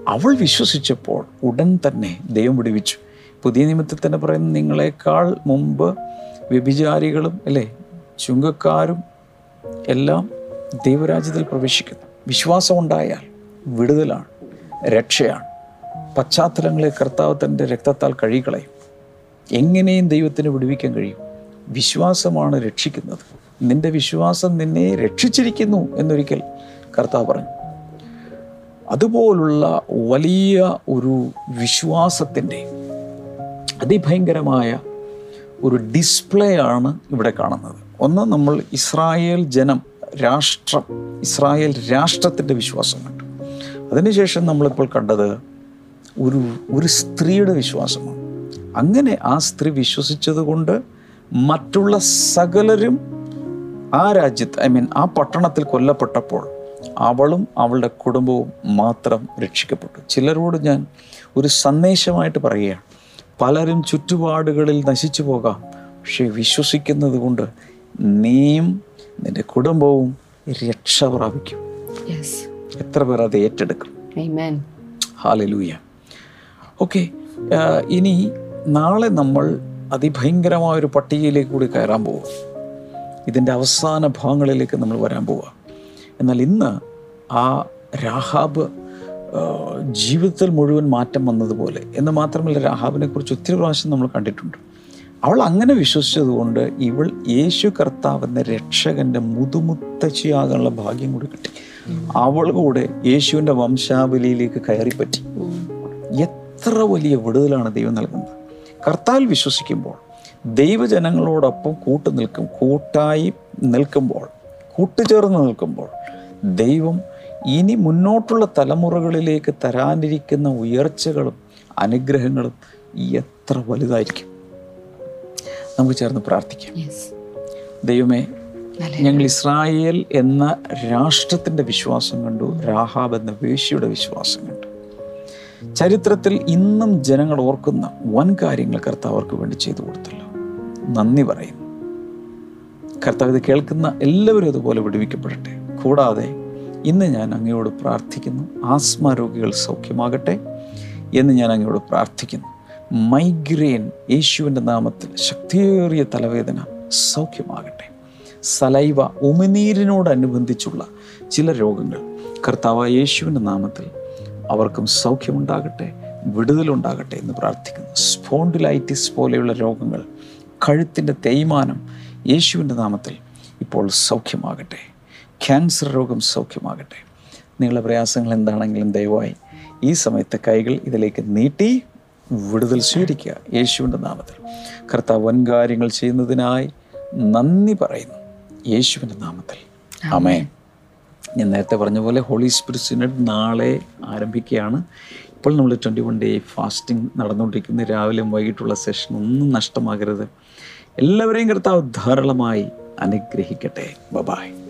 [SPEAKER 1] അവൾ വിശ്വസിച്ചപ്പോൾ ഉടൻ തന്നെ ദൈവം വിടുവിച്ചു. പുതിയ നിമിത്തത്തിൽ തന്നെ പറയുന്നത് നിങ്ങളെക്കാൾ മുമ്പ് വ്യഭിചാരികളും അല്ലേ ചുങ്കക്കാരും എല്ലാം ദൈവരാജ്യത്തിൽ പ്രവേശിക്കുന്നു. വിശ്വാസമുണ്ടായാൽ വിടുതലാണ് രക്ഷയാണ്. പശ്ചാത്തലങ്ങളെ കർത്താവ് തന്റെ രക്തത്താൽ കഴുകിക്കളയും. എങ്ങനെയും ദൈവത്തിന് വിടുവിക്കാൻ കഴിയും. വിശ്വാസമാണ് രക്ഷിക്കുന്നത്. നിന്റെ വിശ്വാസം നിന്നെ രക്ഷിച്ചിരിക്കുന്നു എന്നൊരിക്കൽ കർത്താവ് പറഞ്ഞു. അതുപോലുള്ള വലിയ ഒരു വിശ്വാസത്തിന്റെ അതിഭയങ്കരമായ ഒരു ഡിസ്പ്ലേ ആണ് ഇവിടെ കാണുന്നത്. ഒന്ന് നമ്മൾ ഇസ്രായേൽ ജനം രാഷ്ട്രം ഇസ്രായേൽ രാഷ്ട്രത്തിന്റെ വിശ്വാസം കണ്ടു. അതിനുശേഷം നമ്മളിപ്പോൾ കണ്ടത് ഒരു ഒരു സ്ത്രീയുടെ വിശ്വാസമാണ്. അങ്ങനെ ആ സ്ത്രീ വിശ്വസിച്ചത് കൊണ്ട് മറ്റുള്ള സകലരും ആ രാജ്യത്ത് ഐ മീൻ ആ പട്ടണത്തിൽ കൊല്ലപ്പെട്ടപ്പോൾ അവളും അവളുടെ കുടുംബവും മാത്രം രക്ഷിക്കപ്പെട്ടു. ചിലരോട് ഞാൻ ഒരു സന്ദേശമായിട്ട് പറയുകയാണ്. പലരും ചുറ്റുപാടുകളിൽ നശിച്ചു പോകാം. പക്ഷെ വിശ്വസിക്കുന്നത് കൊണ്ട് നീയും നിന്റെ കുടുംബവും രക്ഷ പ്രാപിക്കും. എത്ര പേർ അത് ഏറ്റെടുക്കും? ഹാലലൂയ ഓക്കെ ഇനി നാളെ നമ്മൾ അതിഭയങ്കരമായ ഒരു പട്ടികയിലേക്ക് കൂടി കയറാൻ പോവുക ഇതിന്റെ അവസാന ഭാഗങ്ങളിലേക്ക് നമ്മൾ വരാൻ പോവുക എന്നാൽ ഇന്ന് ആ രാഹാബ് ജീവിതത്തിൽ മുഴുവൻ മാറ്റം വന്നതുപോലെ. എന്ന് മാത്രമല്ല രാഹാബിനെ കുറിച്ച് ഒത്തിരി പ്രാവശ്യം നമ്മൾ കണ്ടിട്ടുണ്ട്. അവൾ അങ്ങനെ വിശ്വസിച്ചതുകൊണ്ട് ഇവൾ യേശു കർത്താവ് എന്ന രക്ഷകന്റെ മുതുമുത്തച്ഛിയാകാനുള്ള ഭാഗ്യം കൂടി കിട്ടി. അവൾ കൂടെ യേശുവിന്റെ വംശാവലിയിലേക്ക് കയറിപ്പറ്റി. എത്ര വലിയ വിടുതലാണ് ദൈവം നൽകുന്നത്. കർത്താവിൽ വിശ്വസിക്കുമ്പോൾ ദൈവജനങ്ങളോടൊപ്പം കൂട്ടു നിൽക്കും കൂട്ടായി നിൽക്കുമ്പോൾ കൂട്ടുചേർന്ന് നിൽക്കുമ്പോൾ ദൈവം ഇനി മുന്നോട്ടുള്ള തലമുറകളിലേക്ക് തരാനിരിക്കുന്ന ഉയർച്ചകളും അനുഗ്രഹങ്ങളും എത്ര വലുതായിരിക്കും? നമുക്ക് ചേർന്ന് പ്രാർത്ഥിക്കാം. ദൈവമേ ഞങ്ങൾ ഇസ്രായേൽ എന്ന രാഷ്ട്രത്തിന്റെ വിശ്വാസം കണ്ടു രാഹാബ് എന്ന വേശിയുടെ വിശ്വാസം കണ്ടു. ചരിത്രത്തിൽ ഇന്നും ജനങ്ങൾ ഓർക്കുന്ന വൻ കാര്യങ്ങൾ കർത്താവർക്ക് വേണ്ടി ചെയ്തു കൊടുത്തല്ലോ. നന്ദി പറയുന്നു. കർത്താവ് ഇത് കേൾക്കുന്ന എല്ലാവരും അതുപോലെ വിടുവിക്കപ്പെടട്ടെ. കൂടാതെ ഇന്ന് ഞാൻ അങ്ങയോട് പ്രാർത്ഥിക്കുന്നു. ആസ്മ രോഗികൾ സൗഖ്യമാകട്ടെ എന്ന് ഞാൻ അങ്ങയോട് പ്രാർത്ഥിക്കുന്നു. മൈഗ്രെയിൻ യേശുവിന്റെ നാമത്തിൽ ശക്തിയേറിയ തലവേദന സൗഖ്യമാകട്ടെ. സലൈവ ഉമിനീരിനോടനുബന്ധിച്ചുള്ള ചില രോഗങ്ങൾ കർത്താവ് യേശുവിന്റെ നാമത്തിൽ അവർക്കും സൗഖ്യമുണ്ടാകട്ടെ വിടുതലുണ്ടാകട്ടെ എന്ന് പ്രാർത്ഥിക്കുന്നു. സ്പോണ്ടിലൈറ്റിസ് പോലെയുള്ള രോഗങ്ങൾ കഴുത്തിന്റെ തേയ്മാനം യേശുവിന്റെ നാമത്തിൽ ഇപ്പോൾ സൗഖ്യമാകട്ടെ. ക്യാൻസർ രോഗം സൗഖ്യമാകട്ടെ. നിങ്ങളുടെ പ്രയാസങ്ങൾ എന്താണെങ്കിലും ദയവായി ഈ സമയത്തെ കൈകൾ ഇതിലേക്ക് നീട്ടി വിടുതൽ സ്വീകരിക്കുക. യേശുവിന്റെ നാമത്തിൽ. കർത്താവ് വൻ കാര്യങ്ങൾ ചെയ്യുന്നതിനായി നന്ദി പറയുന്നു. യേശുവിന്റെ നാമത്തിൽ. അമേ ഞാൻ നേരത്തെ പറഞ്ഞ പോലെ ഹോളി സ്പിരിറ്റ് സിനഡ് നാളെ ആരംഭിക്കുകയാണ്. ഇപ്പോൾ നമ്മൾ ട്വന്റി വൺ ഡേ ഫാസ്റ്റിംഗ് നടന്നുകൊണ്ടിരിക്കുന്ന. രാവിലെയും വൈകിട്ടുള്ള സെഷൻ ഒന്നും നഷ്ടമാകരുത്. എല്ലാവരെയും കർത്താവ് ധാരാളമായി അനുഗ്രഹിക്കട്ടെ. ബബായ്